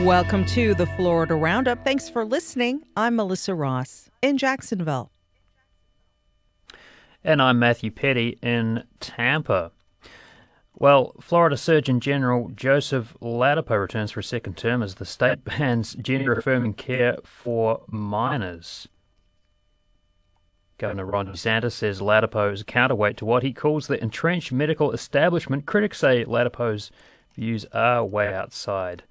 Welcome to the Florida Roundup. Thanks for listening. I'm Melissa Ross in Jacksonville. And I'm Matthew Peddie in Tampa. Well, Florida Surgeon General Joseph Ladapo returns for a second term as the state bans gender affirming care for minors. Governor Ron DeSantis says Ladapo is a counterweight to what he calls the entrenched medical establishment. Critics say Ladapo's views are way outside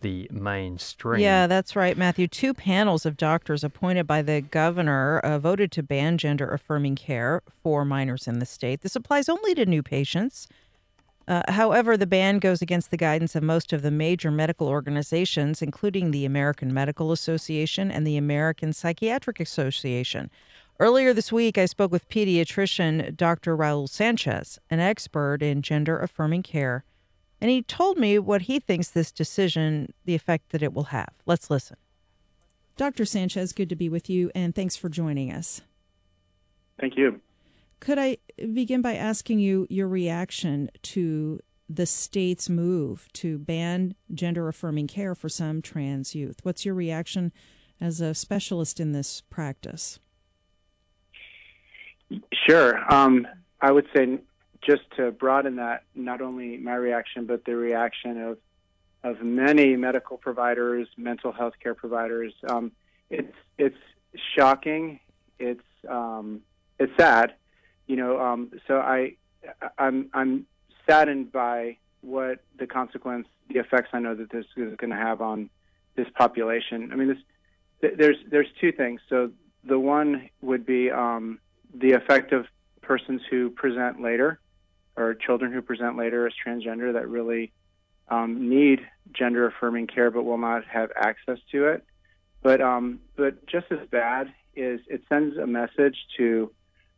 the mainstream. Yeah, that's right, Matthew. Two panels of doctors appointed by the governor uh, voted to ban gender affirming care for minors in the state. This applies only to new patients. Uh, however, the ban goes against the guidance of most of the major medical organizations, including the American Medical Association and the American Psychiatric Association. Earlier this week, I spoke with pediatrician Dr. Raul Sanchez, an expert in gender affirming care and he told me what he thinks this decision, the effect that it will have. Let's listen. Dr. Sanchez, good to be with you, and thanks for joining us. Thank you. Could I begin by asking you your reaction to the state's move to ban gender affirming care for some trans youth? What's your reaction as a specialist in this practice? Sure. Um, I would say just to broaden that, not only my reaction, but the reaction of of many medical providers, mental health care providers. Um, it's it's shocking. It's um, it's sad, you know. Um, so I I'm I'm saddened by what the consequence, the effects I know that this is going to have on this population. I mean, this there's there's two things. So the one would be um, the effect of persons who present later or children who present later as transgender that really um, need gender affirming care but will not have access to it. But um, but just as bad is it sends a message to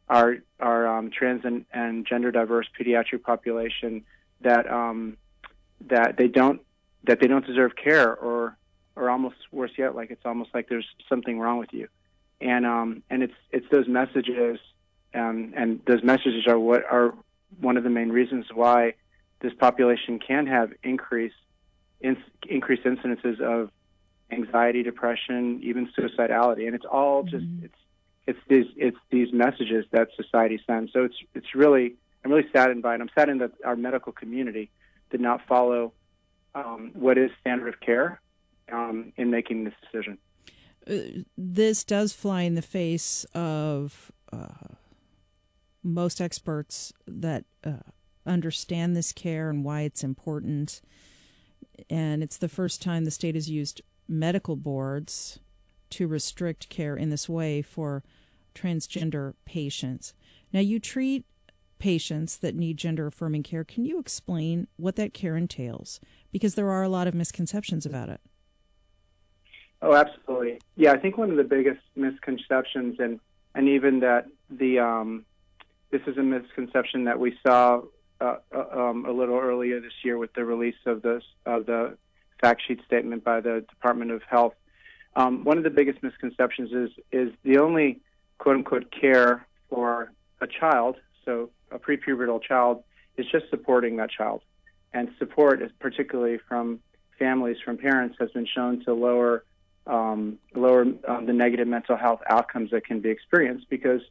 our our um, trans and, and, gender diverse pediatric population that um, that they don't that they don't deserve care or or almost worse yet like it's almost like there's something wrong with you and um, and it's it's those messages um, and those messages are what are one of the main reasons why this population can have increased in, increased incidences of anxiety, depression, even suicidality, and it's all just mm-hmm. it's it's these it's these messages that society sends. So it's it's really I'm really saddened by it. I'm saddened that our medical community did not follow um, what is standard of care um, in making this decision. Uh, this does fly in the face of uh, most experts that uh, understand this care and why it's important. And it's the first time the state has used medical boards to restrict care in this way for transgender patients. Now, you treat patients that need gender affirming care. Can you explain what that care entails? Because there are a lot of misconceptions about it. Oh, absolutely. Yeah, I think one of the biggest misconceptions, and and even that the um, this is a misconception that we saw uh, uh, um, a little earlier this year with the release of the of the fact sheet statement by the Department of Health. Um, one of the biggest misconceptions is is the only quote unquote care for a child, so a prepubertal child, is just supporting that child, and support particularly from families from parents has been shown to lower um, lower um, the negative mental health outcomes that can be experienced because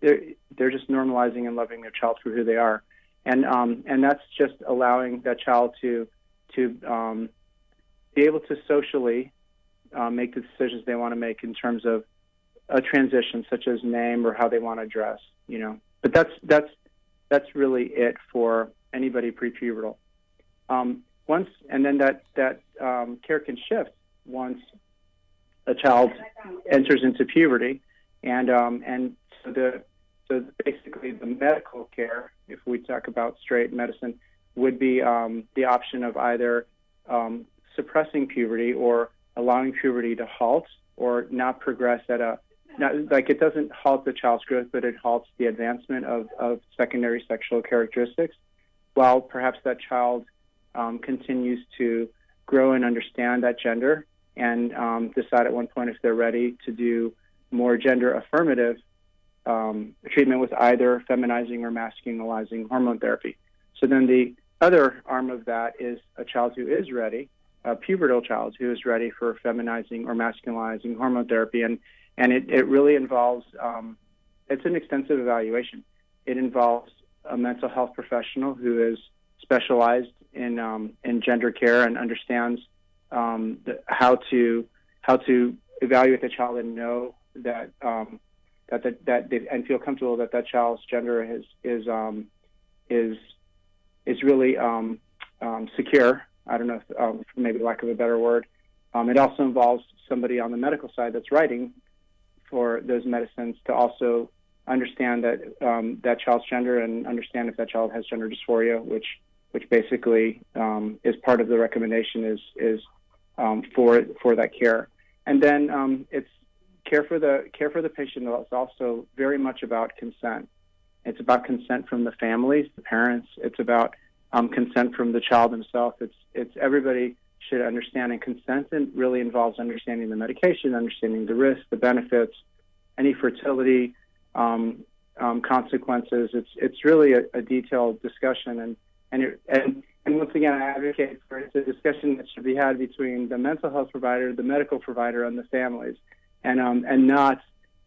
they're they're just normalizing and loving their child for who they are, and um, and that's just allowing that child to to um, be able to socially uh, make the decisions they want to make in terms of a transition, such as name or how they want to dress. You know, but that's that's that's really it for anybody prepubertal. Um, once and then that that um, care can shift once a child enters into puberty, and um, and so the so basically, the medical care, if we talk about straight medicine, would be um, the option of either um, suppressing puberty or allowing puberty to halt or not progress at a not, like it doesn't halt the child's growth, but it halts the advancement of, of secondary sexual characteristics, while perhaps that child um, continues to grow and understand that gender and um, decide at one point if they're ready to do more gender affirmative um, treatment with either feminizing or masculinizing hormone therapy. So then the other arm of that is a child who is ready a pubertal child who is ready for feminizing or masculinizing hormone therapy, and and it, it really involves um, it's an extensive evaluation. It involves a mental health professional who is specialized in um, in gender care and understands um, the, how to how to evaluate the child and know that um, that that, that they, and feel comfortable that that child's gender is is um, is is really um, um, secure. I don't know, if, um, maybe lack of a better word. Um, it also involves somebody on the medical side that's writing for those medicines to also understand that um, that child's gender and understand if that child has gender dysphoria, which which basically um, is part of the recommendation is is um, for for that care. And then um, it's care for the care for the patient is also very much about consent. It's about consent from the families, the parents. It's about um, consent from the child himself. It's it's everybody should understand, and consent and really involves understanding the medication, understanding the risks, the benefits, any fertility um, um, consequences. It's it's really a, a detailed discussion, and and and and once again, I advocate for it's a discussion that should be had between the mental health provider, the medical provider, and the families, and um, and not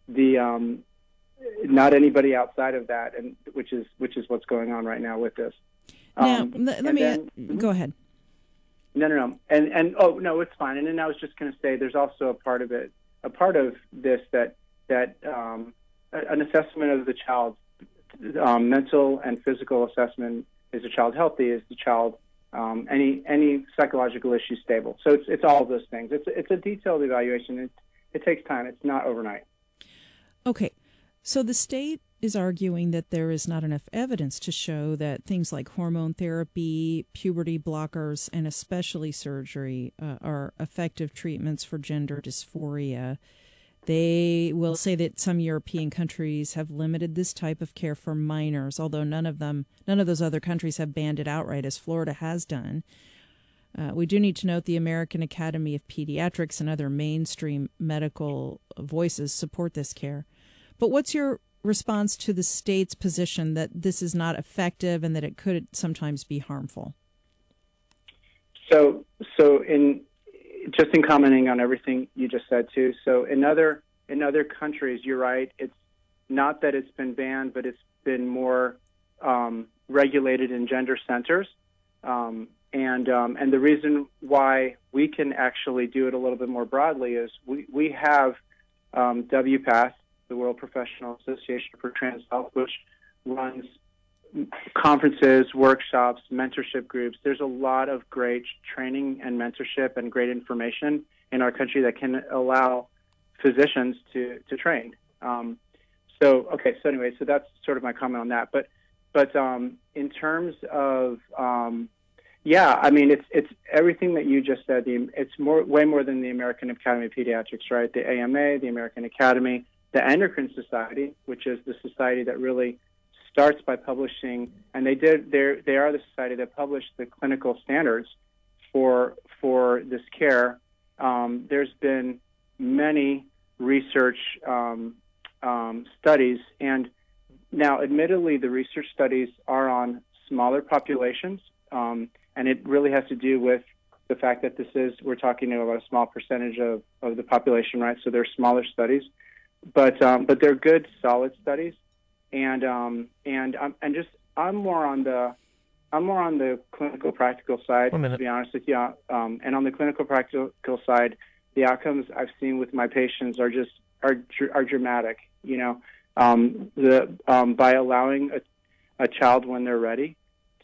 the um, not anybody outside of that, and which is which is what's going on right now with this. Now, um, let, let me then, go ahead. No, no, no, and and oh no, it's fine. And then I was just going to say, there's also a part of it, a part of this that that um, an assessment of the child's um, mental and physical assessment. Is the child healthy? Is the child um, any any psychological issue stable? So it's it's all of those things. It's it's a detailed evaluation. It it takes time. It's not overnight. Okay, so the state is arguing that there is not enough evidence to show that things like hormone therapy, puberty blockers, and especially surgery uh, are effective treatments for gender dysphoria. They will say that some European countries have limited this type of care for minors, although none of them, none of those other countries have banned it outright, as Florida has done. Uh, we do need to note the American Academy of Pediatrics and other mainstream medical voices support this care. But what's your response to the state's position that this is not effective and that it could sometimes be harmful? So, so in just in commenting on everything you just said too. So in other in other countries, you're right. It's not that it's been banned, but it's been more um, regulated in gender centers. Um, and um, and the reason why we can actually do it a little bit more broadly is we we have um, WPATH, the World Professional Association for Trans Health, which runs conferences, workshops, mentorship groups. There's a lot of great training and mentorship and great information in our country that can allow physicians to to train. Um, so okay, so anyway, so that's sort of my comment on that. But but um, in terms of um, yeah, I mean it's it's everything that you just said. The, it's more way more than the American Academy of Pediatrics, right? The AMA, the American Academy, the Endocrine Society, which is the society that really starts by publishing, and they did. They they are the society that published the clinical standards for for this care. Um, there's been many research um, um, studies, and now, admittedly, the research studies are on smaller populations, um, and it really has to do with the fact that this is we're talking about a small percentage of, of the population, right? So they're smaller studies, but um, but they're good, solid studies and um, and I'm and just I'm more on the I'm more on the clinical practical side to be honest with you. Um, and on the clinical practical side, the outcomes I've seen with my patients are just are are dramatic. You know, um, the um, by allowing a, a child when they're ready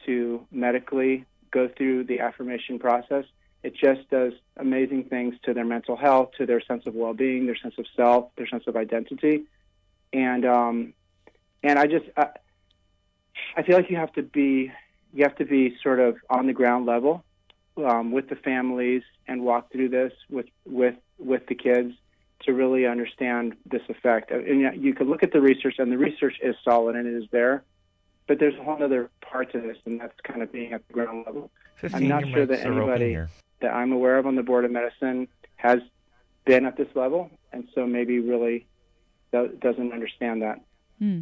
to medically go through the affirmation process, it just does amazing things to their mental health, to their sense of well-being, their sense of self, their sense of identity, and um, and I just I, I feel like you have to be you have to be sort of on the ground level um, with the families and walk through this with with with the kids to really understand this effect. And you could look at the research, and the research is solid and it is there, but there's a whole other part to this, and that's kind of being at the ground level. I'm not sure that anybody that I'm aware of on the board of medicine has been at this level, and so maybe really doesn't understand that. Hmm.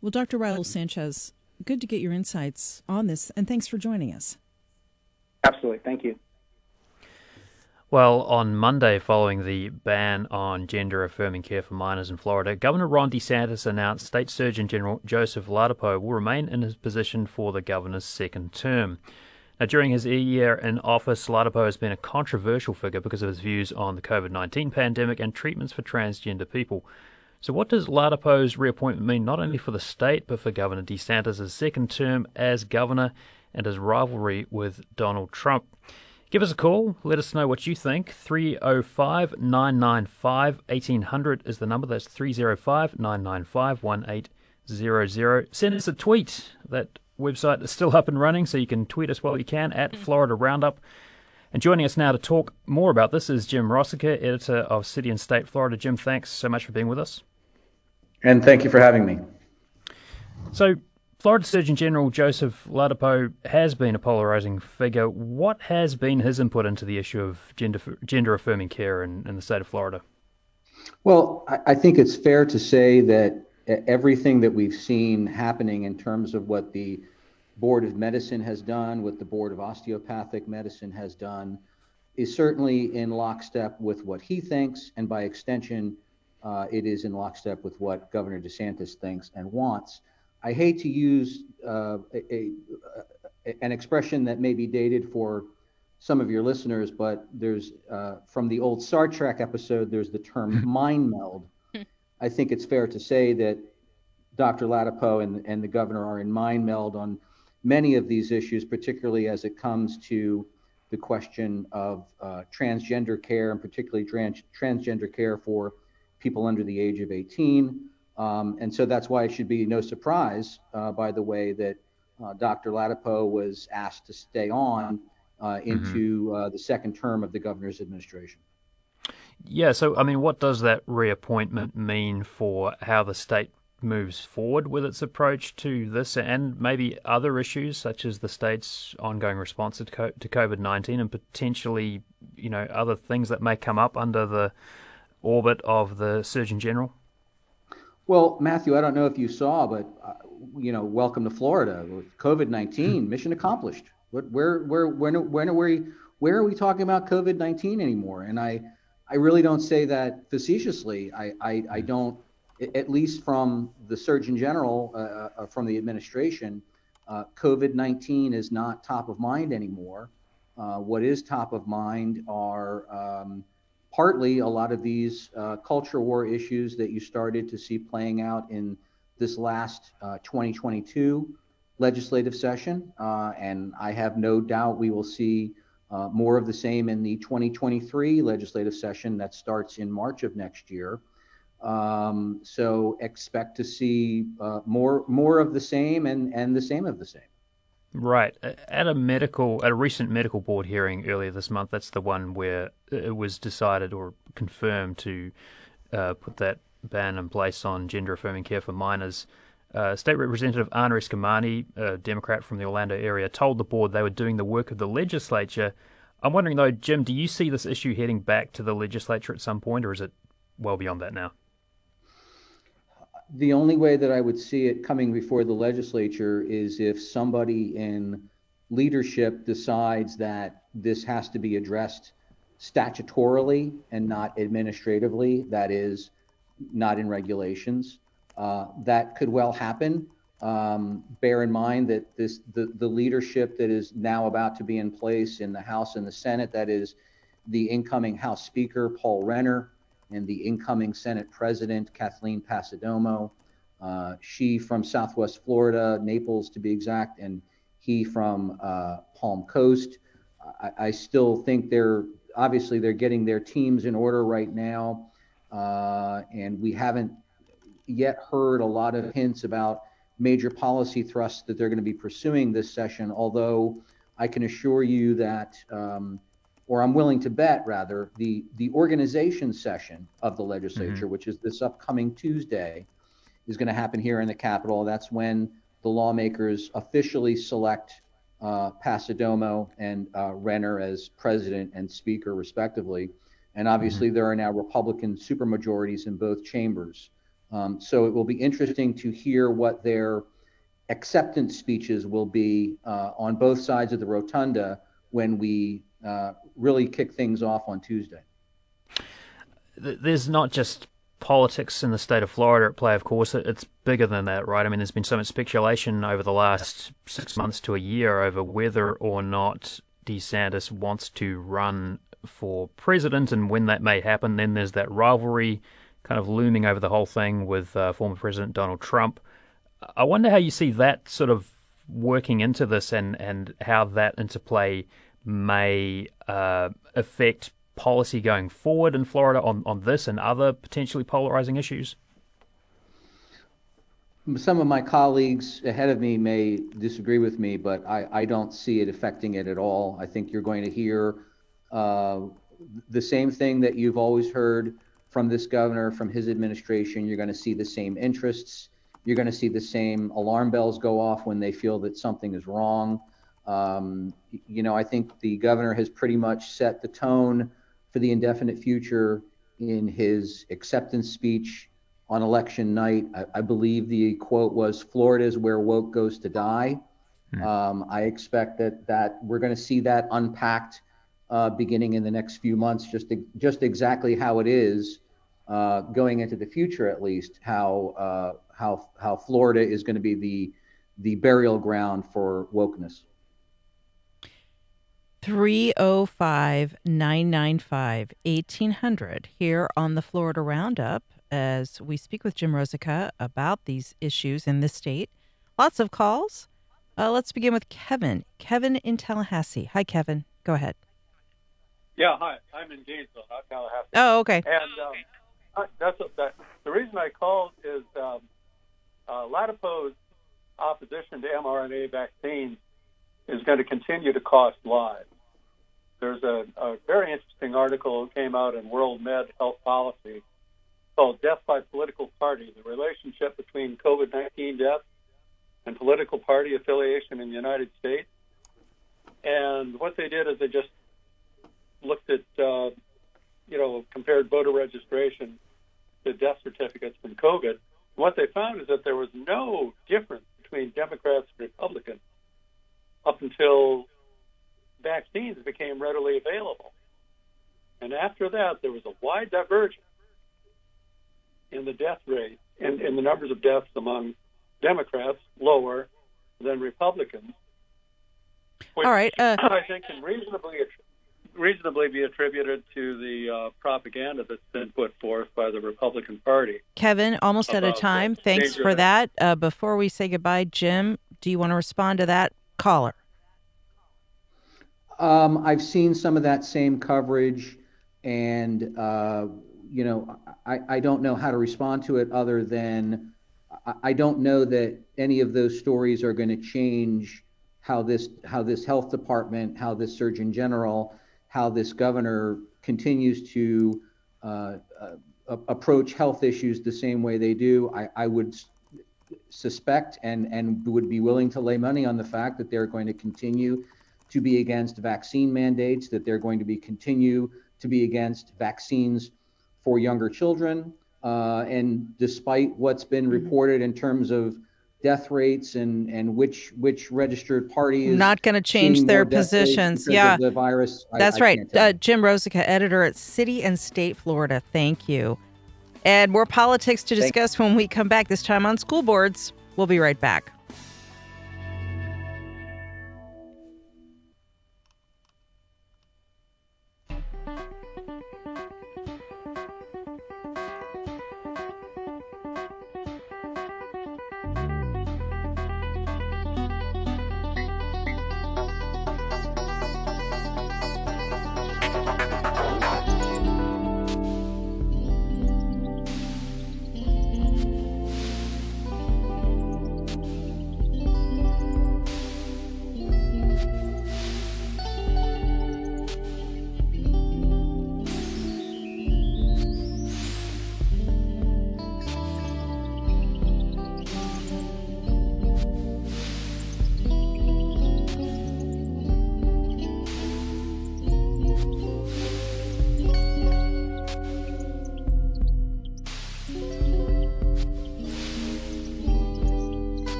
Well, Dr. Raul Sanchez, good to get your insights on this, and thanks for joining us. Absolutely. Thank you. Well, on Monday, following the ban on gender affirming care for minors in Florida, Governor Ron DeSantis announced State Surgeon General Joseph Ladapo will remain in his position for the governor's second term. Now, during his year in office, Ladapo has been a controversial figure because of his views on the COVID 19 pandemic and treatments for transgender people. So, what does Ladapo's reappointment mean not only for the state but for Governor DeSantis' second term as governor and his rivalry with Donald Trump? Give us a call. Let us know what you think. 305 995 1800 is the number. That's 305 995 1800. Send us a tweet. That website is still up and running, so you can tweet us while you can at mm. Florida Roundup. And joining us now to talk more about this is Jim Rosica, editor of City and State Florida. Jim, thanks so much for being with us. And thank you for having me. So, Florida Surgeon General Joseph Ladapo has been a polarizing figure. What has been his input into the issue of gender gender affirming care in, in the state of Florida? Well, I, I think it's fair to say that everything that we've seen happening in terms of what the Board of Medicine has done, what the Board of Osteopathic Medicine has done, is certainly in lockstep with what he thinks, and by extension, uh, it is in lockstep with what Governor DeSantis thinks and wants. I hate to use uh, a, a, an expression that may be dated for some of your listeners, but there's uh, from the old Star Trek episode, there's the term mind meld. I think it's fair to say that Dr. Ladapo and, and the governor are in mind meld on many of these issues, particularly as it comes to the question of uh, transgender care and particularly trans- transgender care for people under the age of 18. Um, and so that's why it should be no surprise, uh, by the way, that uh, Dr. Ladapo was asked to stay on uh, mm-hmm. into mm-hmm. the second term of the governor's administration. Yeah, so I mean, what does that reappointment mean for how the state moves forward with its approach to this and maybe other issues such as the state's ongoing response to COVID 19 and potentially, you know, other things that may come up under the orbit of the Surgeon General? Well, Matthew, I don't know if you saw, but uh, you know, welcome to Florida with COVID nineteen, hmm. mission accomplished. What, where, where, when, when are we, where are we talking about COVID nineteen anymore? And I, I really don't say that facetiously. I, I, I don't, at least from the Surgeon General, uh, uh, uh from the administration, uh, COVID nineteen is not top of mind anymore. Uh, what is top of mind are um, partly a lot of these uh, culture war issues that you started to see playing out in this last uh, 2022 legislative session. Uh, and I have no doubt we will see uh, more of the same in the 2023 legislative session that starts in March of next year. Um, so expect to see uh, more more of the same and, and the same of the same. Right. At a medical, at a recent medical board hearing earlier this month, that's the one where it was decided or confirmed to uh, put that ban in place on gender affirming care for minors. Uh, State Representative Anna Eskamani, a Democrat from the Orlando area, told the board they were doing the work of the legislature. I'm wondering though, Jim, do you see this issue heading back to the legislature at some point, or is it well beyond that now? The only way that I would see it coming before the legislature is if somebody in leadership decides that this has to be addressed statutorily and not administratively, that is, not in regulations. Uh, that could well happen. Um, bear in mind that this the, the leadership that is now about to be in place in the House and the Senate, that is the incoming House Speaker, Paul Renner, and the incoming Senate President, Kathleen Passidomo. Uh, she from Southwest Florida, Naples to be exact, and he from uh, Palm Coast. I, I, still think they're obviously they're getting their teams in order right now, uh, and we haven't yet heard a lot of hints about major policy thrusts that they're going to be pursuing this session. Although I can assure you that um, or I'm willing to bet rather, the, the organization session of the legislature, mm-hmm. which is this upcoming Tuesday, is going to happen here in the Capitol. That's when the lawmakers officially select uh, Passidomo and uh, Renner as president and speaker, respectively. And obviously, mm-hmm. there are now Republican supermajorities in both chambers. Um, so it will be interesting to hear what their acceptance speeches will be uh, on both sides of the rotunda when we uh, really kick things off on Tuesday. There's not just politics in the state of Florida at play, of course. It's bigger than that, right? I mean, there's been so much speculation over the last six months to a year over whether or not DeSantis wants to run for president and when that may happen. Then there's that rivalry kind of looming over the whole thing with uh, former President Donald Trump. I wonder how you see that sort of working into this and, and how that interplay may uh, affect policy going forward in Florida on, on this and other potentially polarizing issues? Some of my colleagues ahead of me may disagree with me, but I, I don't see it affecting it at all. I think you're going to hear uh, the same thing that you've always heard from this governor, from his administration. You're going to see the same interests. You're going to see the same alarm bells go off when they feel that something is wrong. Um, you know, I think the governor has pretty much set the tone for the indefinite future in his acceptance speech on election night. I, I believe the quote was Florida is where woke goes to die. Hmm. Um, I expect that that we're going to see that unpacked uh, beginning in the next few months, just to, just exactly how it is uh, going into the future, at least how uh, how how Florida is going to be the the burial ground for wokeness. 305 995 1800 here on the Florida Roundup as we speak with Jim Rosica about these issues in the state. Lots of calls. Uh, let's begin with Kevin. Kevin in Tallahassee. Hi, Kevin. Go ahead. Yeah, hi. I'm in Gainesville, not Tallahassee. Oh, okay. And um, that's a, that, the reason I called is um, uh, Ladapo's opposition to mRNA vaccines is going to continue to cost lives. There's a, a very interesting article that came out in World Med Health Policy called Death by Political Party The Relationship Between COVID 19 Death and Political Party Affiliation in the United States. And what they did is they just looked at, uh, you know, compared voter registration to death certificates from COVID. What they found is that there was no difference between Democrats and Republicans up until vaccines became readily available. And after that, there was a wide divergence in the death rate, in, in the numbers of deaths among Democrats, lower than Republicans. All right. Uh, I think can reasonably reasonably be attributed to the uh, propaganda that's been put forth by the Republican Party. Kevin, almost out of time. Thanks for that. Uh, before we say goodbye, Jim, do you want to respond to that caller? Um, I've seen some of that same coverage, and uh, you know, I, I don't know how to respond to it other than I, I don't know that any of those stories are going to change how this how this health department, how this Surgeon General, how this governor continues to uh, uh, approach health issues the same way they do. I, I would suspect and and would be willing to lay money on the fact that they're going to continue to be against vaccine mandates, that they're going to be continue to be against vaccines for younger children. Uh, and despite what's been mm-hmm. reported in terms of death rates and, and which which registered party is not going to change their positions. Yeah, the virus. That's I, right. uh, Jim Rosica, editor at City and State Florida. Thank you. And more politics to discuss when we come back. This time on school boards. We'll be right back.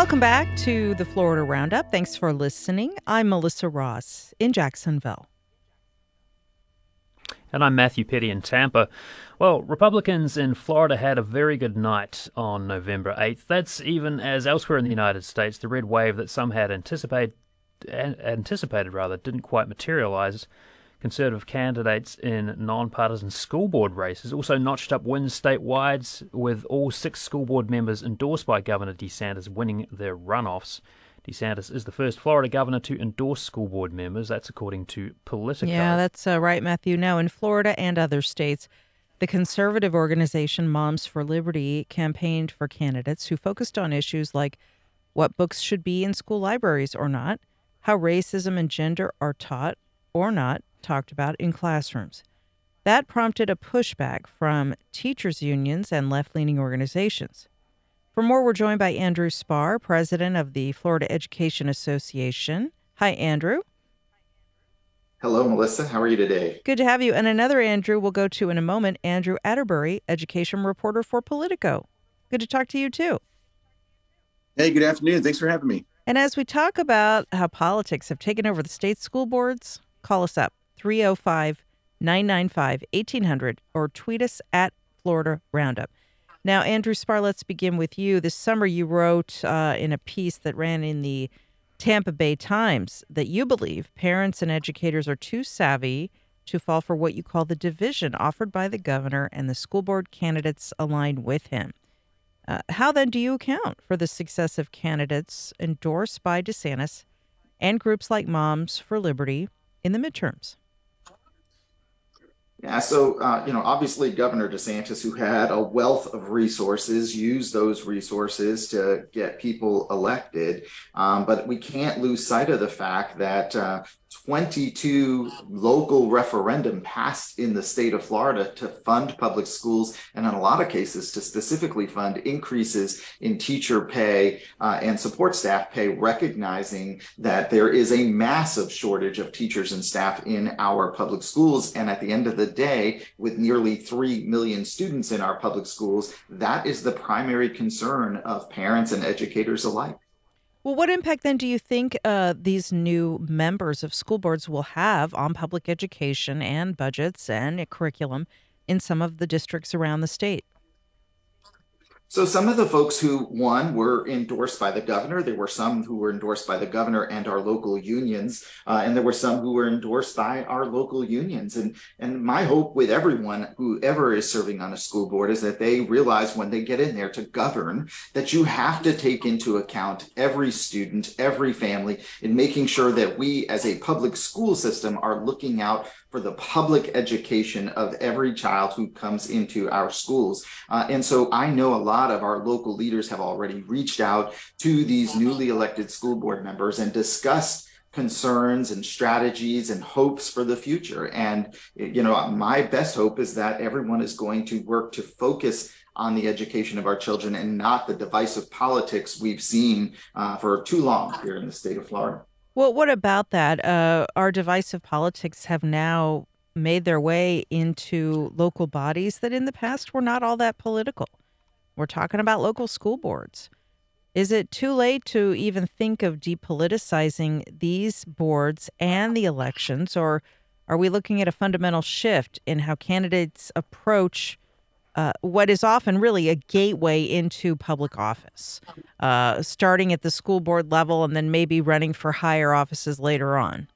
Welcome back to the Florida Roundup. Thanks for listening. I'm Melissa Ross in Jacksonville. And I'm Matthew Peddie in Tampa. Well, Republicans in Florida had a very good night on November 8th. That's even as elsewhere in the United States, the red wave that some had anticipated, anticipated rather, didn't quite materialize. Conservative candidates in nonpartisan school board races also notched up wins statewide, with all six school board members endorsed by Governor DeSantis winning their runoffs. DeSantis is the first Florida governor to endorse school board members. That's according to Politico. Yeah, that's uh, right, Matthew. Now, in Florida and other states, the conservative organization Moms for Liberty campaigned for candidates who focused on issues like what books should be in school libraries or not, how racism and gender are taught or not, talked about in classrooms. That prompted a pushback from teachers' unions and left leaning organizations. For more, we're joined by Andrew Spar, president of the Florida Education Association. Hi, Andrew. Hello, Melissa. How are you today? Good to have you. And another Andrew we'll go to in a moment, Andrew Atterbury, education reporter for Politico. Good to talk to you too. Hey, good afternoon. Thanks for having me. And as we talk about how politics have taken over the state school boards, call us up 305 995 1800 or tweet us at Florida Roundup. Now, Andrew Spar, let's begin with you. This summer, you wrote uh, in a piece that ran in the Tampa Bay Times that you believe parents and educators are too savvy to fall for what you call the division offered by the governor and the school board candidates aligned with him. Uh, how then do you account for the success of candidates endorsed by DeSantis and groups like Moms for Liberty in the midterms? Yeah, so uh, you know, obviously, Governor DeSantis, who had a wealth of resources, used those resources to get people elected. Um, but we can't lose sight of the fact that uh, 22 local referendum passed in the state of Florida to fund public schools, and in a lot of cases to specifically fund increases in teacher pay uh, and support staff pay, recognizing that there is a massive shortage of teachers and staff in our public schools. And at the end of the day, with nearly 3 million students in our public schools, that is the primary concern of parents and educators alike. Well, what impact then do you think uh, these new members of school boards will have on public education and budgets and curriculum in some of the districts around the state? So some of the folks who won were endorsed by the governor, there were some who were endorsed by the governor and our local unions, uh, and there were some who were endorsed by our local unions. And and my hope with everyone who ever is serving on a school board is that they realize when they get in there to govern that you have to take into account every student, every family, in making sure that we as a public school system are looking out for the public education of every child who comes into our schools. Uh, and so I know a lot of our local leaders have already reached out to these newly elected school board members and discussed concerns and strategies and hopes for the future. And, you know, my best hope is that everyone is going to work to focus on the education of our children and not the divisive politics we've seen uh, for too long here in the state of Florida. Well, what about that? Uh, our divisive politics have now made their way into local bodies that in the past were not all that political. We're talking about local school boards. Is it too late to even think of depoliticizing these boards and the elections, or are we looking at a fundamental shift in how candidates approach uh, what is often really a gateway into public office, uh, starting at the school board level and then maybe running for higher offices later on?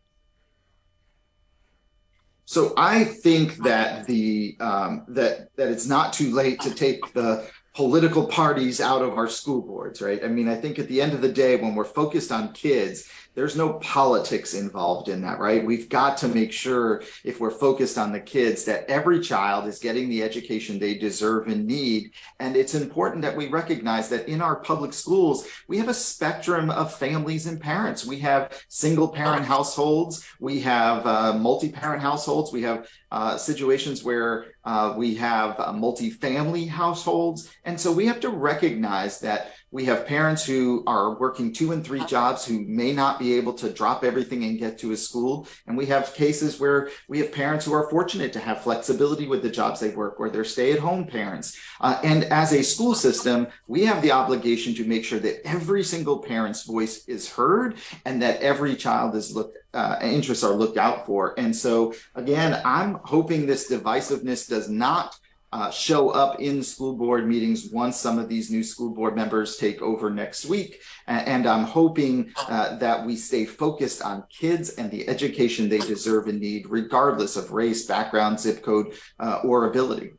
So I think that the um, that that it's not too late to take the political parties out of our school boards, right? I mean, I think at the end of the day, when we're focused on kids, there's no politics involved in that, right? We've got to make sure, if we're focused on the kids, that every child is getting the education they deserve and need. And it's important that we recognize that in our public schools, we have a spectrum of families and parents. We have single parent households, we have uh, multi parent households, we have uh, situations where uh, we have uh, multi-family households. And so we have to recognize that We have parents who are working two and three jobs who may not be able to drop everything and get to a school. And we have cases where we have parents who are fortunate to have flexibility with the jobs they work, or they're stay at home parents. Uh, and as a school system, we have the obligation to make sure that every single parent's voice is heard and that every child is looked uh, interests are looked out for. And so, again, I'm hoping this divisiveness does not uh, show up in school board meetings once some of these new school board members take over next week. And, I'm hoping uh, that we stay focused on kids and the education they deserve and need, regardless of race, background, zip code, uh, or ability.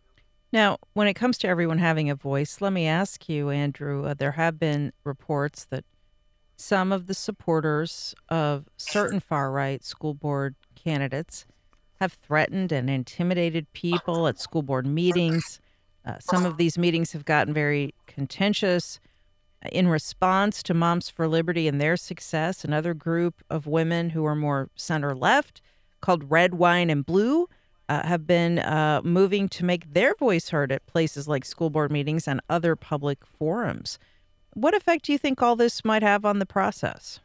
Now, when it comes to everyone having a voice, let me ask you, Andrew, uh, there have been reports that some of the supporters of certain far right school board candidates have threatened and intimidated people at school board meetings. Uh, some of these meetings have gotten very contentious. In response to Moms for Liberty and their success, another group of women who are more center left, called Red Wine and Blue, uh, have been uh, moving to make their voice heard at places like school board meetings and other public forums. What effect do you think all this might have on the process?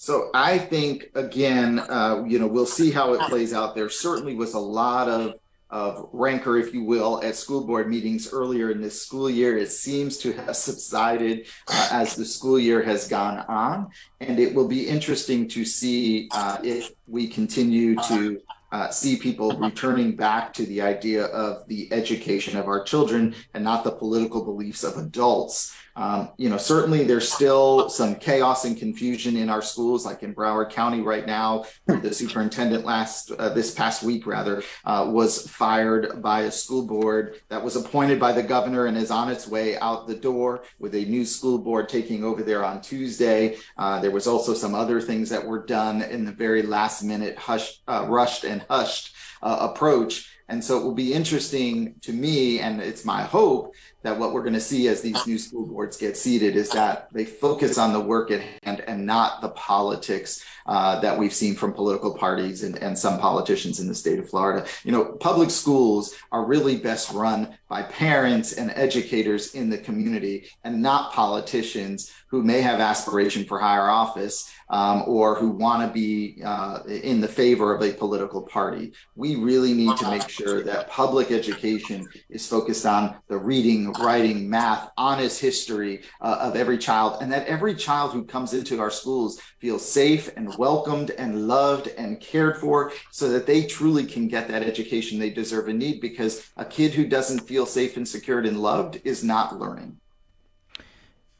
So I think again, uh, you know, we'll see how it plays out. There certainly was a lot of of rancor, if you will, at school board meetings earlier in this school year. It seems to have subsided uh, as the school year has gone on, and it will be interesting to see uh, if we continue to uh, see people returning back to the idea of the education of our children and not the political beliefs of adults. Um, you know, certainly there's still some chaos and confusion in our schools, like in Broward County right now. The superintendent last uh, this past week, rather, uh, was fired by a school board that was appointed by the governor and is on its way out the door with a new school board taking over there on Tuesday. Uh, there was also some other things that were done in the very last minute, hushed, uh, rushed and hushed uh, approach. And so it will be interesting to me, and it's my hope that what we're going to see as these new school boards get seated is that they focus on the work at hand and not the politics uh, that we've seen from political parties and, and some politicians in the state of Florida. You know, public schools are really best run by parents and educators in the community and not politicians who may have aspiration for higher office um, or who want to be uh, in the favor of a political party. We really need to make sure that public education is focused on the reading, writing, math, honest history uh, of every child, and that every child who comes into our schools feels safe and welcomed and loved and cared for so that they truly can get that education they deserve and need because a kid who doesn't feel safe and secured and loved is not learning.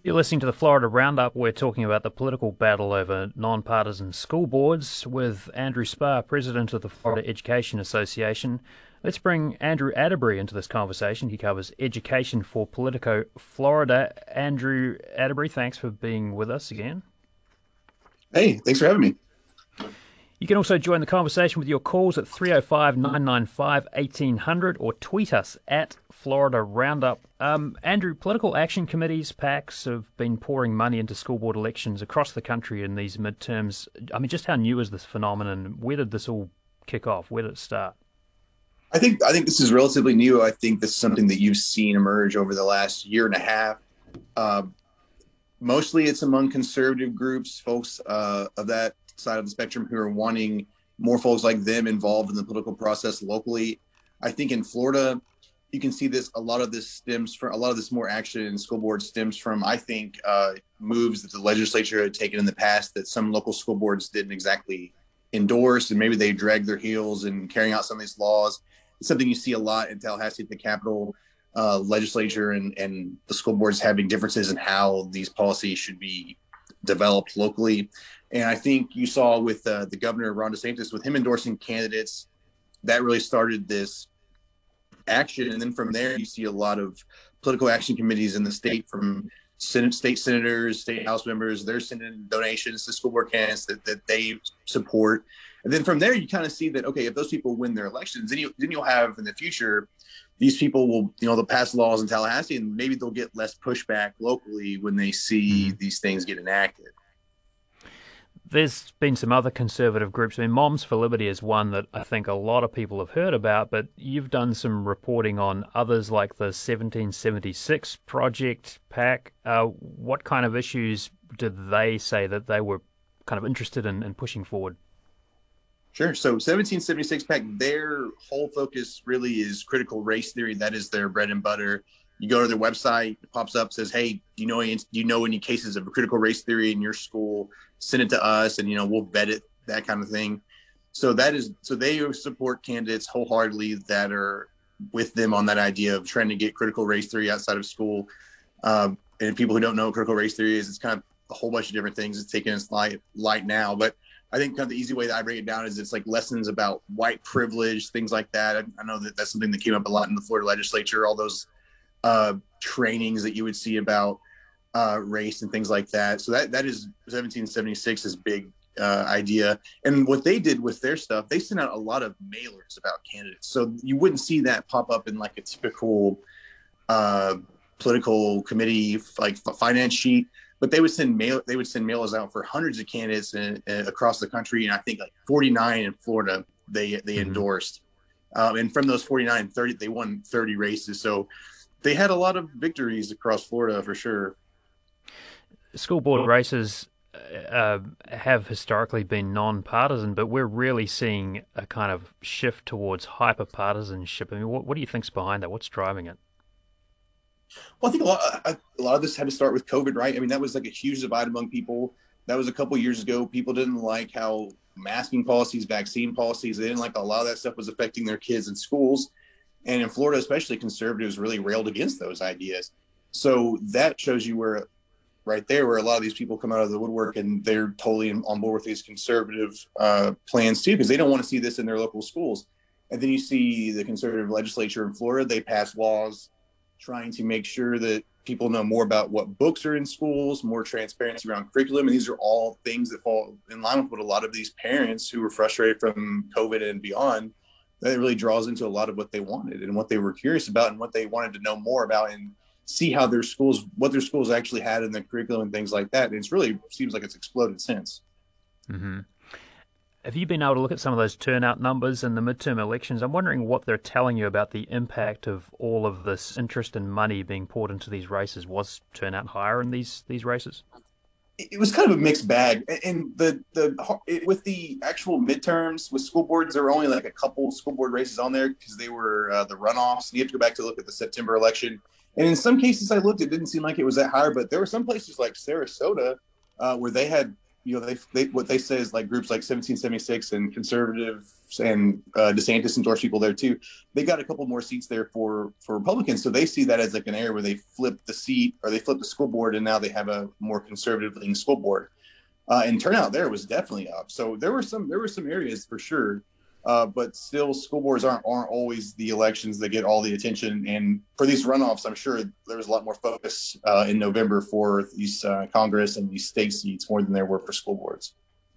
You're listening to the Florida Roundup. We're talking about the political battle over nonpartisan school boards with Andrew Spar, president of the Florida Education Association. Let's bring Andrew Atterbury into this conversation. He covers education for Politico Florida. Andrew Atterbury, thanks for being with us again. Hey, thanks for having me. You can also join the conversation with your calls at 305 995 1800 or tweet us at Florida Roundup. Um, Andrew, political action committees, PACs, have been pouring money into school board elections across the country in these midterms. I mean, just how new is this phenomenon? Where did this all kick off? Where did it start? I think I think this is relatively new. I think this is something that you've seen emerge over the last year and a half. Uh, mostly, it's among conservative groups, folks uh, of that side of the spectrum who are wanting more folks like them involved in the political process locally. I think in Florida, you can see this. A lot of this stems from a lot of this more action in school boards stems from, I think, uh, moves that the legislature had taken in the past that some local school boards didn't exactly endorse, and maybe they dragged their heels in carrying out some of these laws. It's something you see a lot in Tallahassee at the Capitol uh, legislature and and the school boards having differences in how these policies should be developed locally. And I think you saw with uh, the governor Ron DeSantis, with him endorsing candidates, that really started this action. And then from there, you see a lot of political action committees in the state from Senate, state senators, state house members, they're sending donations to school board candidates that, that they support. And then from there, you kind of see that, okay, if those people win their elections, then, you, then you'll have in the future, these people will, you know, they'll pass laws in Tallahassee and maybe they'll get less pushback locally when they see mm-hmm. these things get enacted there's been some other conservative groups. I mean, Moms for Liberty is one that I think a lot of people have heard about, but you've done some reporting on others like the 1776 Project PAC. Uh, what kind of issues did they say that they were kind of interested in, in pushing forward? Sure. So 1776 PAC, their whole focus really is critical race theory. That is their bread and butter. You go to their website, it pops up, says, "Hey, do you know any, do you know any cases of critical race theory in your school? Send it to us, and you know we'll vet it, that kind of thing." So that is so they support candidates wholeheartedly that are with them on that idea of trying to get critical race theory outside of school. Um, and people who don't know critical race theory is, it's kind of a whole bunch of different things. It's taken its light light now, but I think kind of the easy way that I break it down is it's like lessons about white privilege, things like that. I, I know that that's something that came up a lot in the Florida legislature. All those uh, trainings that you would see about uh, race and things like that. So that that is 1776's big uh, idea. And what they did with their stuff, they sent out a lot of mailers about candidates. So you wouldn't see that pop up in like a typical uh, political committee like finance sheet but they would send mail they would send mailers out for hundreds of candidates in, in, across the country and i think like 49 in florida they they mm-hmm. endorsed um, and from those 49 30 they won 30 races so they had a lot of victories across florida for sure school board races uh, have historically been non-partisan, but we're really seeing a kind of shift towards hyper-partisanship. I mean, what, what do you think's behind that? What's driving it? Well, I think a lot, a lot of this had to start with COVID, right? I mean, that was like a huge divide among people. That was a couple years ago. People didn't like how masking policies, vaccine policies, they didn't like a lot of that stuff was affecting their kids in schools. And in Florida, especially conservatives really railed against those ideas. So that shows you where, right there, where a lot of these people come out of the woodwork and they're totally on board with these conservative uh, plans too, because they don't want to see this in their local schools. And then you see the conservative legislature in Florida, they pass laws trying to make sure that people know more about what books are in schools, more transparency around curriculum. And these are all things that fall in line with what a lot of these parents who were frustrated from COVID and beyond, that really draws into a lot of what they wanted and what they were curious about and what they wanted to know more about and see how their schools, what their schools actually had in the curriculum and things like that. And it's really seems like it's exploded since. Mm-hmm. Have you been able to look at some of those turnout numbers in the midterm elections? I'm wondering what they're telling you about the impact of all of this interest and money being poured into these races. Was turnout higher in these these races? It was kind of a mixed bag, and the the it, with the actual midterms with school boards, there were only like a couple school board races on there because they were uh, the runoffs. You have to go back to look at the September election, and in some cases I looked, it didn't seem like it was that high but there were some places like Sarasota uh, where they had you know, they, they what they say is like groups like 1776 and conservatives and uh, DeSantis endorsed people there too. They got a couple more seats there for for Republicans, so they see that as like an area where they flip the seat or they flip the school board, and now they have a more conservative leaning school board. Uh, and turnout there was definitely up. So there were some there were some areas for sure uh, but still, school boards aren't aren't always the elections that get all the attention. And for these runoffs, I'm sure there was a lot more focus uh, in November for these uh, Congress and these state seats more than there were for school boards.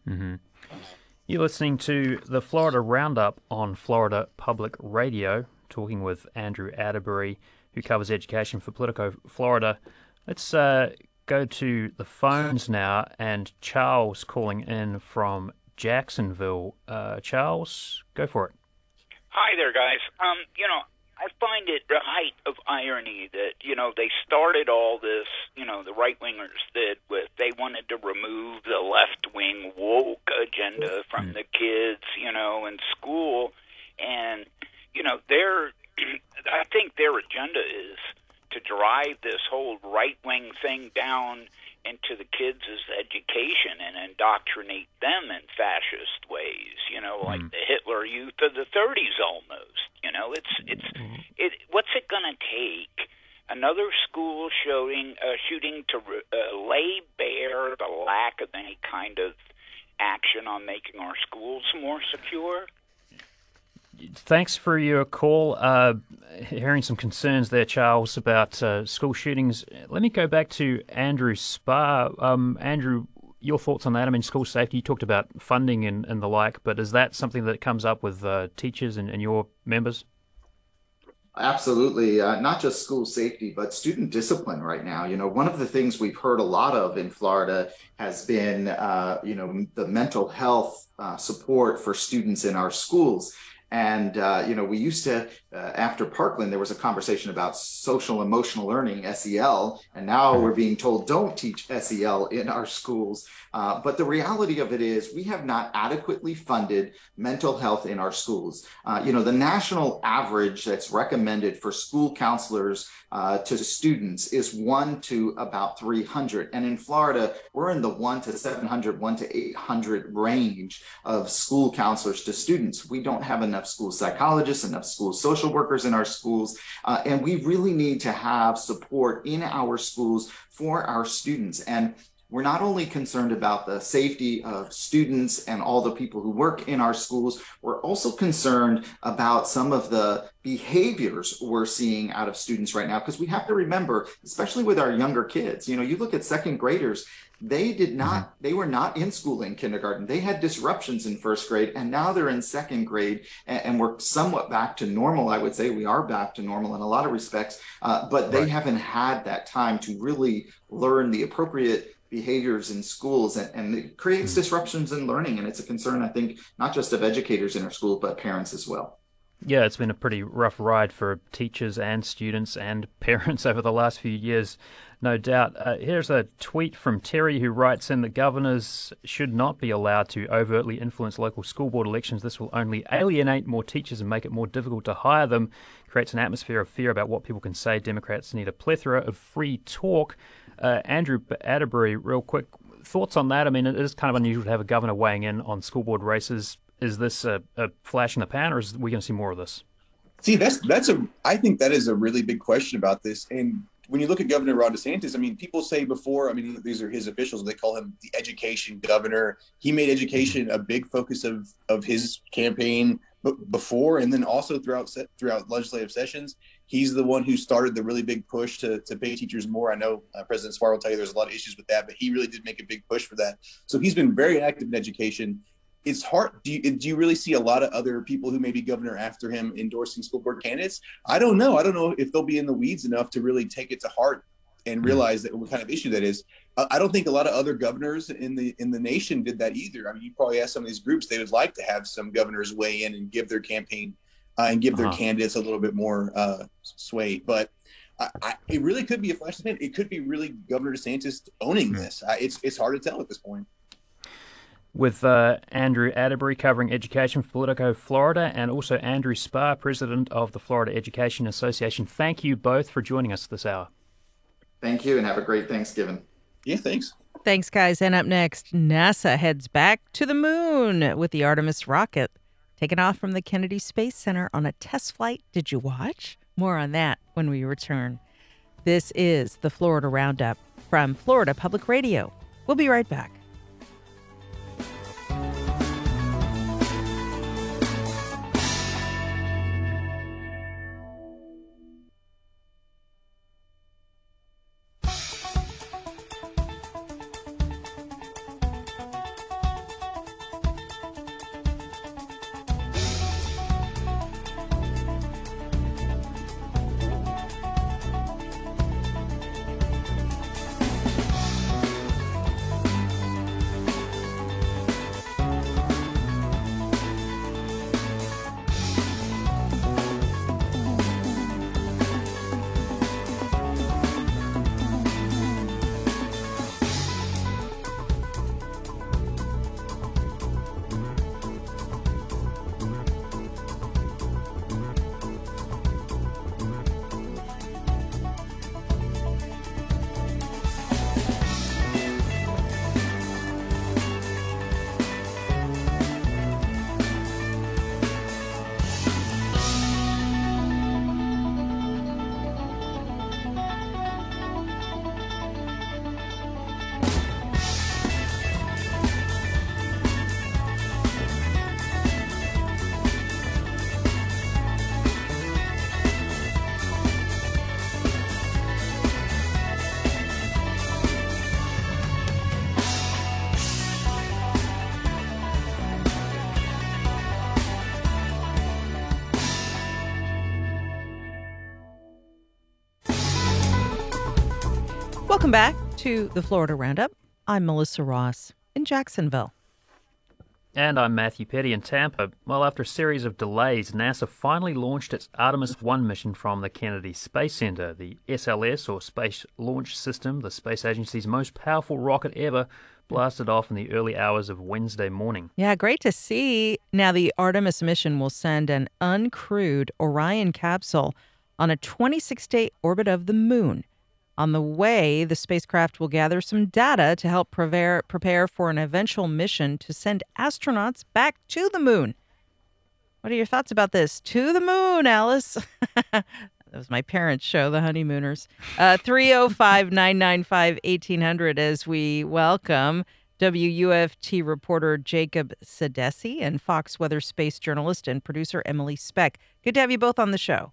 Mm-hmm. You're listening to the Florida Roundup on Florida Public Radio, talking with Andrew Atterbury, who covers education for Politico Florida. Let's uh, go to the phones now, and Charles calling in from Jacksonville. Uh, Charles, go for it. Hi there, guys. Um, you know, I find it the height of irony that you know they started all this. You know, the right wingers did with they wanted to remove the left wing woke agenda from mm. the kids. You know, in school, and you know their I think their agenda is to drive this whole right wing thing down into the kids' education and indoctrinate them in fascist ways, you know, like mm. the Hitler Youth of the 30s almost. You know, it's it's mm-hmm. it. What's it going to take? Another school shooting uh, shooting to uh, lay bare the lack of any kind of action on making our schools more secure thanks for your call. Uh, hearing some concerns there, Charles, about uh, school shootings. Let me go back to Andrew Spar. Um, Andrew, your thoughts on that? I mean, school safety, you talked about funding and, and the like, but is that something that comes up with uh, teachers and, and, your members? Absolutely. Uh, not just school safety, but student discipline right now. You know, one of the things we've heard a lot of in Florida has been, uh, you know, the mental health uh, support for students in our schools. And, uh, you know, we used to, uh, after Parkland, there was a conversation about social emotional learning, SEL, and now we're being told don't teach SEL in our schools. Uh, but the reality of it is we have not adequately funded mental health in our schools. Uh, you know, the national average that's recommended for school counselors uh, to students is one to about 300. And in Florida, we're in the one to 700, one to 800 range of school counselors to students. We don't have enough school psychologists, enough school social workers in our schools. Uh, and we really need to have support in our schools for our students. And we're not only concerned about the safety of students and all the people who work in our schools, we're also concerned about some of the behaviors we're seeing out of students right now. Because we have to remember, especially with our younger kids, you know, you look at second graders, they did not, mm-hmm. they were not in school in kindergarten. They had disruptions in first grade, and now they're in second grade, and, and we're somewhat back to normal. I would say we are back to normal in a lot of respects, uh, but they right. haven't had that time to really learn the appropriate behaviors in schools and, and it creates hmm. disruptions in learning and it's a concern i think not just of educators in our schools but parents as well yeah it's been a pretty rough ride for teachers and students and parents over the last few years no doubt uh, here's a tweet from terry who writes in the governors should not be allowed to overtly influence local school board elections this will only alienate more teachers and make it more difficult to hire them creates an atmosphere of fear about what people can say democrats need a plethora of free talk uh, Andrew Atterbury, real quick, thoughts on that? I mean, it is kind of unusual to have a governor weighing in on school board races. Is this a, a flash in the pan, or is we going to see more of this? See, that's that's a. I think that is a really big question about this. And when you look at Governor Ron DeSantis, I mean, people say before. I mean, these are his officials. They call him the education governor. He made education a big focus of of his campaign before, and then also throughout throughout legislative sessions he's the one who started the really big push to, to pay teachers more. I know uh, President Spar will tell you there's a lot of issues with that, but he really did make a big push for that. So he's been very active in education. It's hard. Do you, do you really see a lot of other people who may be governor after him endorsing school board candidates? I don't know. I don't know if they'll be in the weeds enough to really take it to heart and mm-hmm. realize that what kind of issue that is. I don't think a lot of other governors in the in the nation did that either. I mean, you probably ask some of these groups; they would like to have some governors weigh in and give their campaign uh, and give their uh-huh. candidates a little bit more uh, sway. But I, I, it really could be a flash event. It could be really Governor DeSantis owning mm-hmm. this. it's it's hard to tell at this point. With uh, Andrew Atterbury covering education for Politico Florida, and also Andrew Spar, president of the Florida Education Association. Thank you both for joining us this hour. Thank you, and have a great Thanksgiving. Yeah, thanks. Thanks, guys. And up next, NASA heads back to the moon with the Artemis rocket. Taken off from the Kennedy Space Center on a test flight. Did you watch? More on that when we return. This is the Florida Roundup from Florida Public Radio. We'll be right back. Welcome back to the Florida Roundup. I'm Melissa Ross in Jacksonville. And I'm Matthew Peddie in Tampa. Well, after a series of delays, NASA finally launched its Artemis 1 mission from the Kennedy Space Center. The SLS, or Space Launch System, the space agency's most powerful rocket ever, blasted off in the early hours of Wednesday morning. Yeah, great to see. Now, the Artemis mission will send an uncrewed Orion capsule on a 26 day orbit of the moon. On the way, the spacecraft will gather some data to help prepare, prepare for an eventual mission to send astronauts back to the moon. What are your thoughts about this? To the moon, Alice. that was my parents' show, The Honeymooners. Uh, 305 995 1800 as we welcome WUFT reporter Jacob Sedesi and Fox Weather space journalist and producer Emily Speck. Good to have you both on the show.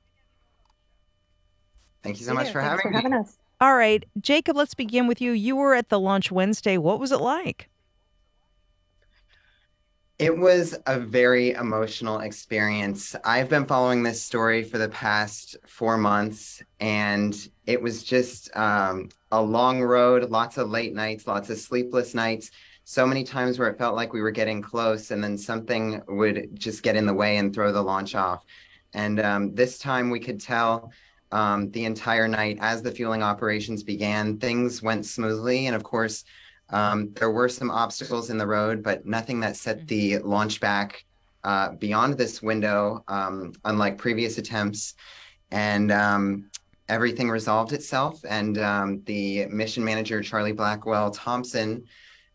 Thank you so much for having, for having us. All right, Jacob, let's begin with you. You were at the launch Wednesday. What was it like? It was a very emotional experience. I've been following this story for the past four months, and it was just um, a long road, lots of late nights, lots of sleepless nights, so many times where it felt like we were getting close, and then something would just get in the way and throw the launch off. And um, this time we could tell um, the entire night as the fueling operations began. Things went smoothly, and of course, um, there were some obstacles in the road, but nothing that set the launch back uh, beyond this window, um, unlike previous attempts. And um, everything resolved itself. And um, the mission manager, Charlie Blackwell Thompson,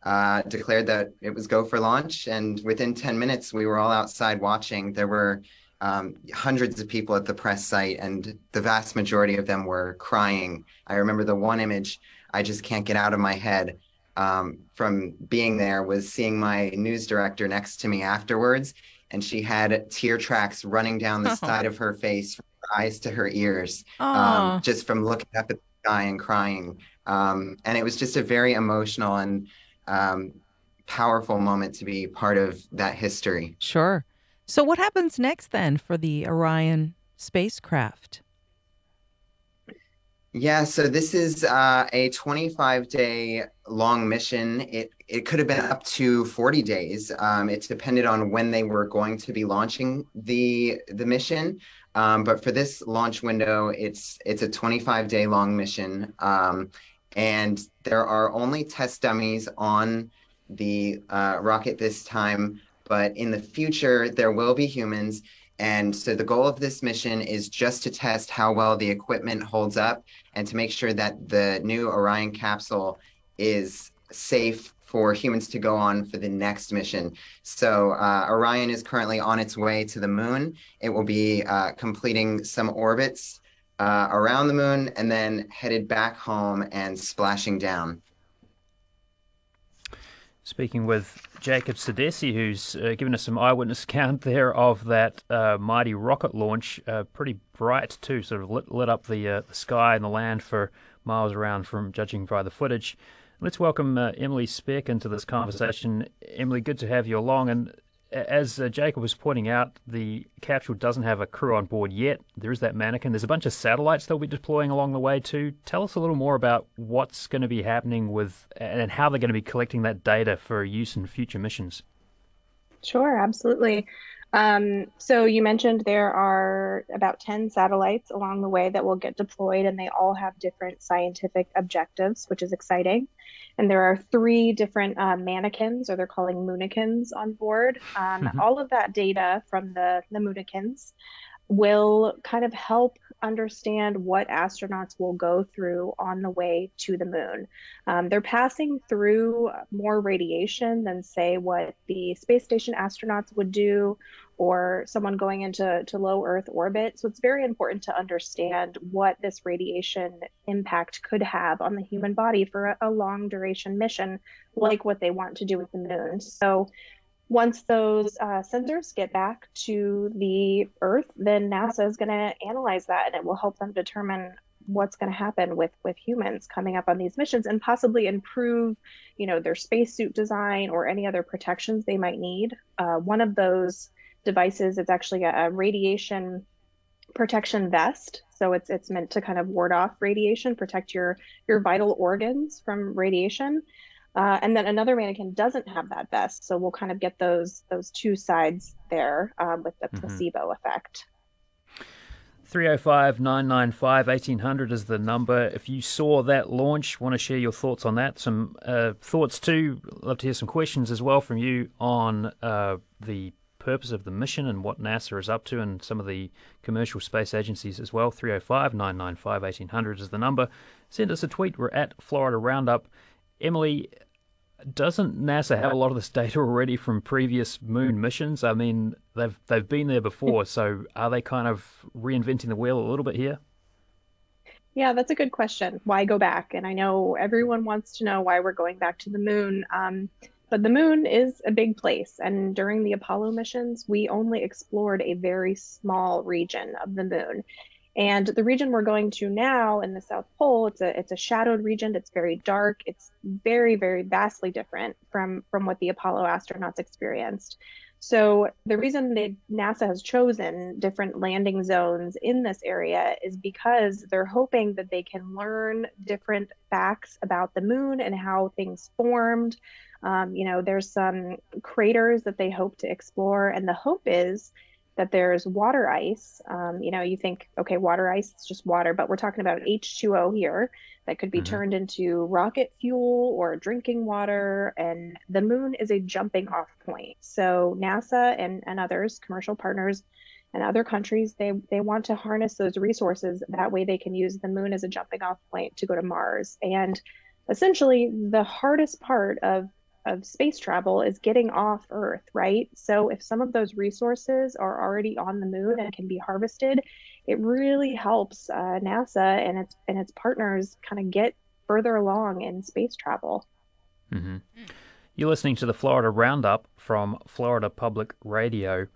uh, declared that it was go for launch. And within 10 minutes, we were all outside watching. There were um, hundreds of people at the press site, and the vast majority of them were crying. I remember the one image I just can't get out of my head um, from being there was seeing my news director next to me afterwards, and she had tear tracks running down the side of her face, from her eyes to her ears, um, just from looking up at the sky and crying. Um, and it was just a very emotional and um, powerful moment to be part of that history. Sure. So, what happens next then for the Orion spacecraft? Yeah, so this is uh, a 25 day long mission. It it could have been up to 40 days. Um, it depended on when they were going to be launching the the mission. Um, but for this launch window, it's it's a 25 day long mission, um, and there are only test dummies on the uh, rocket this time but in the future, there will be humans. And so the goal of this mission is just to test how well the equipment holds up and to make sure that the new Orion capsule is safe for humans to go on for the next mission. So uh, Orion is currently on its way to the moon. It will be uh, completing some orbits uh, around the moon and then headed back home and splashing down. Speaking with Jacob Sedesi, who's uh, given us some eyewitness account there of that uh, mighty rocket launch. Uh, pretty bright too, sort of lit, lit up the, uh, the sky and the land for miles around, from judging by the footage. Let's welcome uh, Emily Speck into this conversation. Emily, good to have you along. And as uh, Jacob was pointing out, the capsule doesn't have a crew on board yet. There is that mannequin. There's a bunch of satellites they'll be deploying along the way too. Tell us a little more about what's going to be happening with and how they're going to be collecting that data for use in future missions. Sure, absolutely. Um, so you mentioned there are about 10 satellites along the way that will get deployed, and they all have different scientific objectives, which is exciting. And there are three different uh, mannequins, or they're calling moonikins, on board. Um, mm-hmm. All of that data from the, the moonikins will kind of help understand what astronauts will go through on the way to the moon. Um, they're passing through more radiation than, say, what the space station astronauts would do or someone going into to low Earth orbit. So it's very important to understand what this radiation impact could have on the human body for a, a long duration mission, like what they want to do with the moon. So once those uh, sensors get back to the Earth, then NASA is going to analyze that, and it will help them determine what's going to happen with with humans coming up on these missions, and possibly improve, you know, their spacesuit design or any other protections they might need. Uh, one of those devices it's actually a, a radiation protection vest. So it's it's meant to kind of ward off radiation, protect your your vital organs from radiation. Uh, and then another mannequin doesn't have that vest, so we'll kind of get those those two sides there um, with the mm-hmm. placebo effect. 305 995 1800 is the number. If you saw that launch, want to share your thoughts on that, some uh, thoughts too. Love to hear some questions as well from you on uh, the purpose of the mission and what NASA is up to, and some of the commercial space agencies as well. 305 995 1800 is the number. Send us a tweet. We're at Florida Roundup. Emily, doesn't NASA have a lot of this data already from previous moon missions? I mean, they've they've been there before, so are they kind of reinventing the wheel a little bit here? Yeah, that's a good question. Why go back? And I know everyone wants to know why we're going back to the moon. Um, but the moon is a big place, and during the Apollo missions, we only explored a very small region of the moon. And the region we're going to now in the South Pole, it's a it's a shadowed region. It's very dark. It's very very vastly different from from what the Apollo astronauts experienced. So the reason that NASA has chosen different landing zones in this area is because they're hoping that they can learn different facts about the moon and how things formed. Um, you know, there's some craters that they hope to explore, and the hope is that there's water ice. Um, you know, you think, okay, water ice, is just water, but we're talking about H2O here that could be mm-hmm. turned into rocket fuel or drinking water. And the moon is a jumping off point. So NASA and, and others, commercial partners, and other countries, they, they want to harness those resources. That way they can use the moon as a jumping off point to go to Mars. And essentially, the hardest part of of space travel is getting off Earth, right? So if some of those resources are already on the moon and can be harvested, it really helps uh, NASA and its and its partners kind of get further along in space travel. Mm-hmm. You're listening to the Florida Roundup from Florida Public Radio.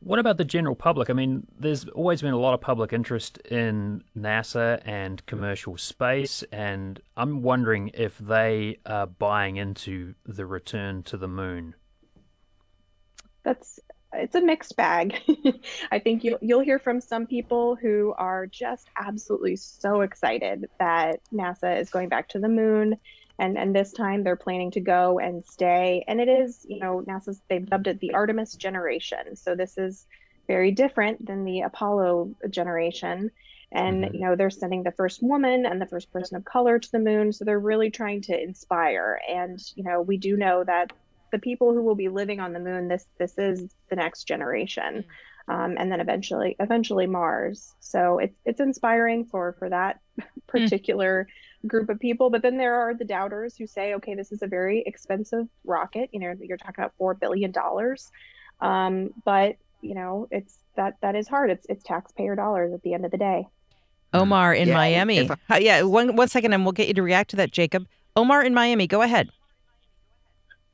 What about the general public? I mean, there's always been a lot of public interest in NASA and commercial space, and I'm wondering if they are buying into the return to the moon. That's it's a mixed bag. I think you'll you'll hear from some people who are just absolutely so excited that NASA is going back to the moon and and this time they're planning to go and stay. And it is you know nasa's they've dubbed it the artemis generation. So this is very different than the apollo generation. And mm-hmm. you know they're sending the first woman and the first person of color to the moon. So they're really trying to inspire. And you know we do know that the people who will be living on the moon this this is the next generation. Um, and then eventually eventually mars. So it's it's inspiring for for that particular group of people. But then there are the doubters who say, okay, this is a very expensive rocket. You know, you're talking about four billion dollars. Um, but you know, it's that that is hard. It's it's taxpayer dollars at the end of the day. Omar in yeah, Miami. I... yeah, one one second, and we'll get you to react to that, Jacob. Omar in Miami, go ahead.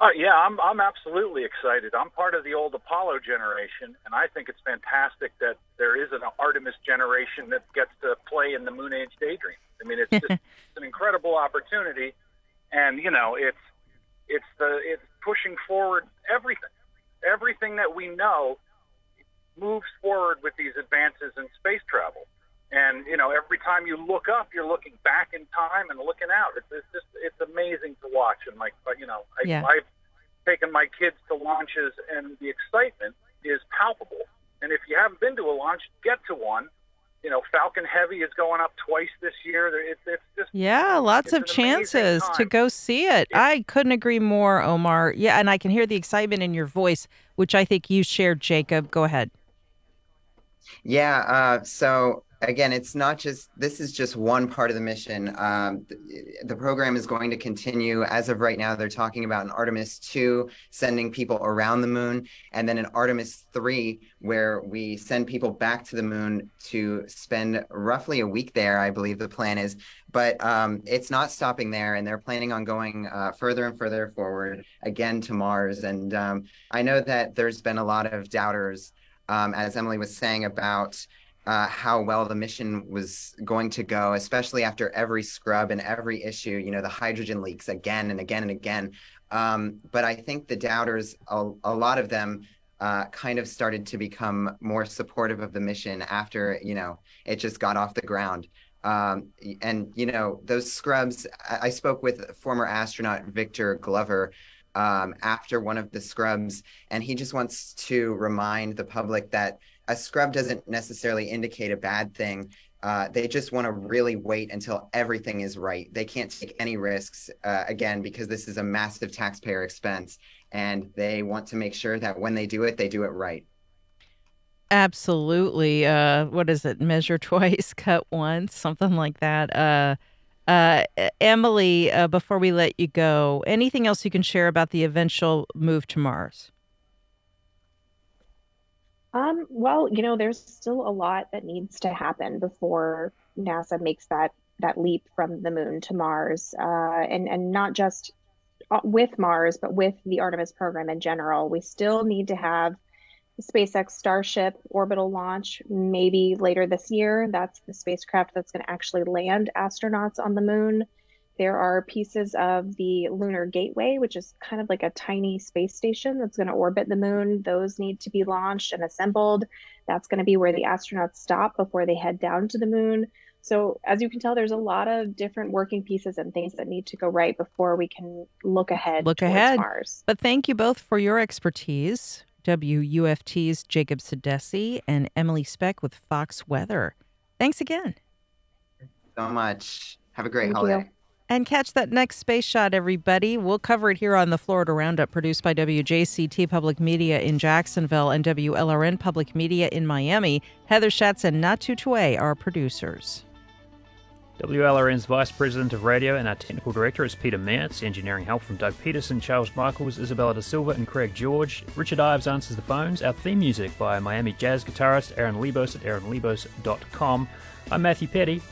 Uh, yeah, I'm I'm absolutely excited. I'm part of the old Apollo generation, and I think it's fantastic that there is an Artemis generation that gets to play in the Moon Age daydream. I mean, it's just it's an incredible opportunity, and you know, it's it's the it's pushing forward everything, everything that we know moves forward with these advances in space travel. And you know, every time you look up, you're looking back in time and looking out. It's, it's just it's amazing to watch. And like, but you know, I, yeah. I've taken my kids to launches, and the excitement is palpable. And if you haven't been to a launch, get to one. You know, Falcon Heavy is going up twice this year. It's, it's just yeah, lots of chances to go see it. I couldn't agree more, Omar. Yeah, and I can hear the excitement in your voice, which I think you shared, Jacob. Go ahead. Yeah. Uh, so again, it's not just this is just one part of the mission. Um, the, the, program is going to continue. As of right now, they're talking about an Artemis 2 sending people around the moon, and then an Artemis 3 where we send people back to the moon to spend roughly a week there. I believe the plan is, but um, it's not stopping there, and they're planning on going uh, further and further forward again to Mars. And um, I know that there's been a lot of doubters, um, as Emily was saying about uh, how well the mission was going to go, especially after every scrub and every issue, you know, the hydrogen leaks again and again and again. Um, but I think the doubters, a, a lot of them, uh, kind of started to become more supportive of the mission after you know it just got off the ground. Um, and you know those scrubs. I, I spoke with former astronaut Victor Glover um, after one of the scrubs, and he just wants to remind the public that a scrub doesn't necessarily indicate a bad thing. Uh, they just want to really wait until everything is right. They can't take any risks, uh, again, because this is a massive taxpayer expense. And they want to make sure that when they do it, they do it right. Absolutely. Uh, what is it? Measure twice, cut once, something like that. Uh, uh, Emily, uh, before we let you go, anything else you can share about the eventual move to Mars? Um, well, you know, there's still a lot that needs to happen before NASA makes that that leap from the moon to Mars, uh, and and not just uh, with Mars, but with the Artemis program in general. We still need to have SpaceX Starship orbital launch maybe later this year. That's the spacecraft that's going to actually land astronauts on the moon. There are pieces of the Lunar Gateway, which is kind of like a tiny space station that's going to orbit the moon. Those need to be launched and assembled. That's going to be where the astronauts stop before they head down to the moon. So, as you can tell, there's a lot of different working pieces and things that need to go right before we can look ahead. Look ahead. Mars. But thank you both for your expertise. WUFT's Jacob Sedesi and Emily Speck with Fox Weather. Thanks again. So much. Have a great Thank holiday. you. And catch that next space shot, everybody. We'll cover it here on the Florida Roundup, produced by WJCT Public Media in Jacksonville and WLRN Public Media in Miami. Heather Schatz and Natu Tue are producers. WLRN's Vice President of Radio and our Technical Director is Peter Mertz. Engineering help from Doug Peterson, Charles Michaels, Isabella Da Silva, and Craig George. Richard Ives answers the phones. Our theme music by Miami jazz guitarist Aaron Lebos at aaronlebos.com. I'm Matthew Peddie.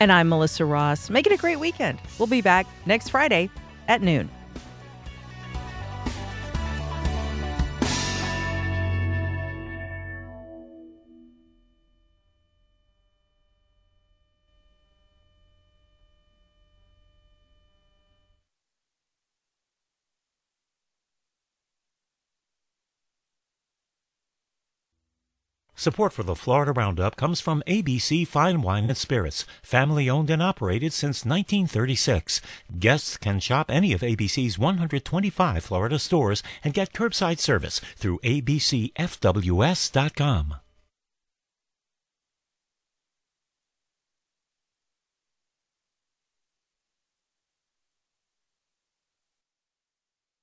And I'm Melissa Ross. Make it a great weekend. We'll be back next Friday at noon. Support for the Florida Roundup comes from ABC Fine Wine and Spirits, family owned and operated since 1936. Guests can shop any of ABC's 125 Florida stores and get curbside service through abcfws.com.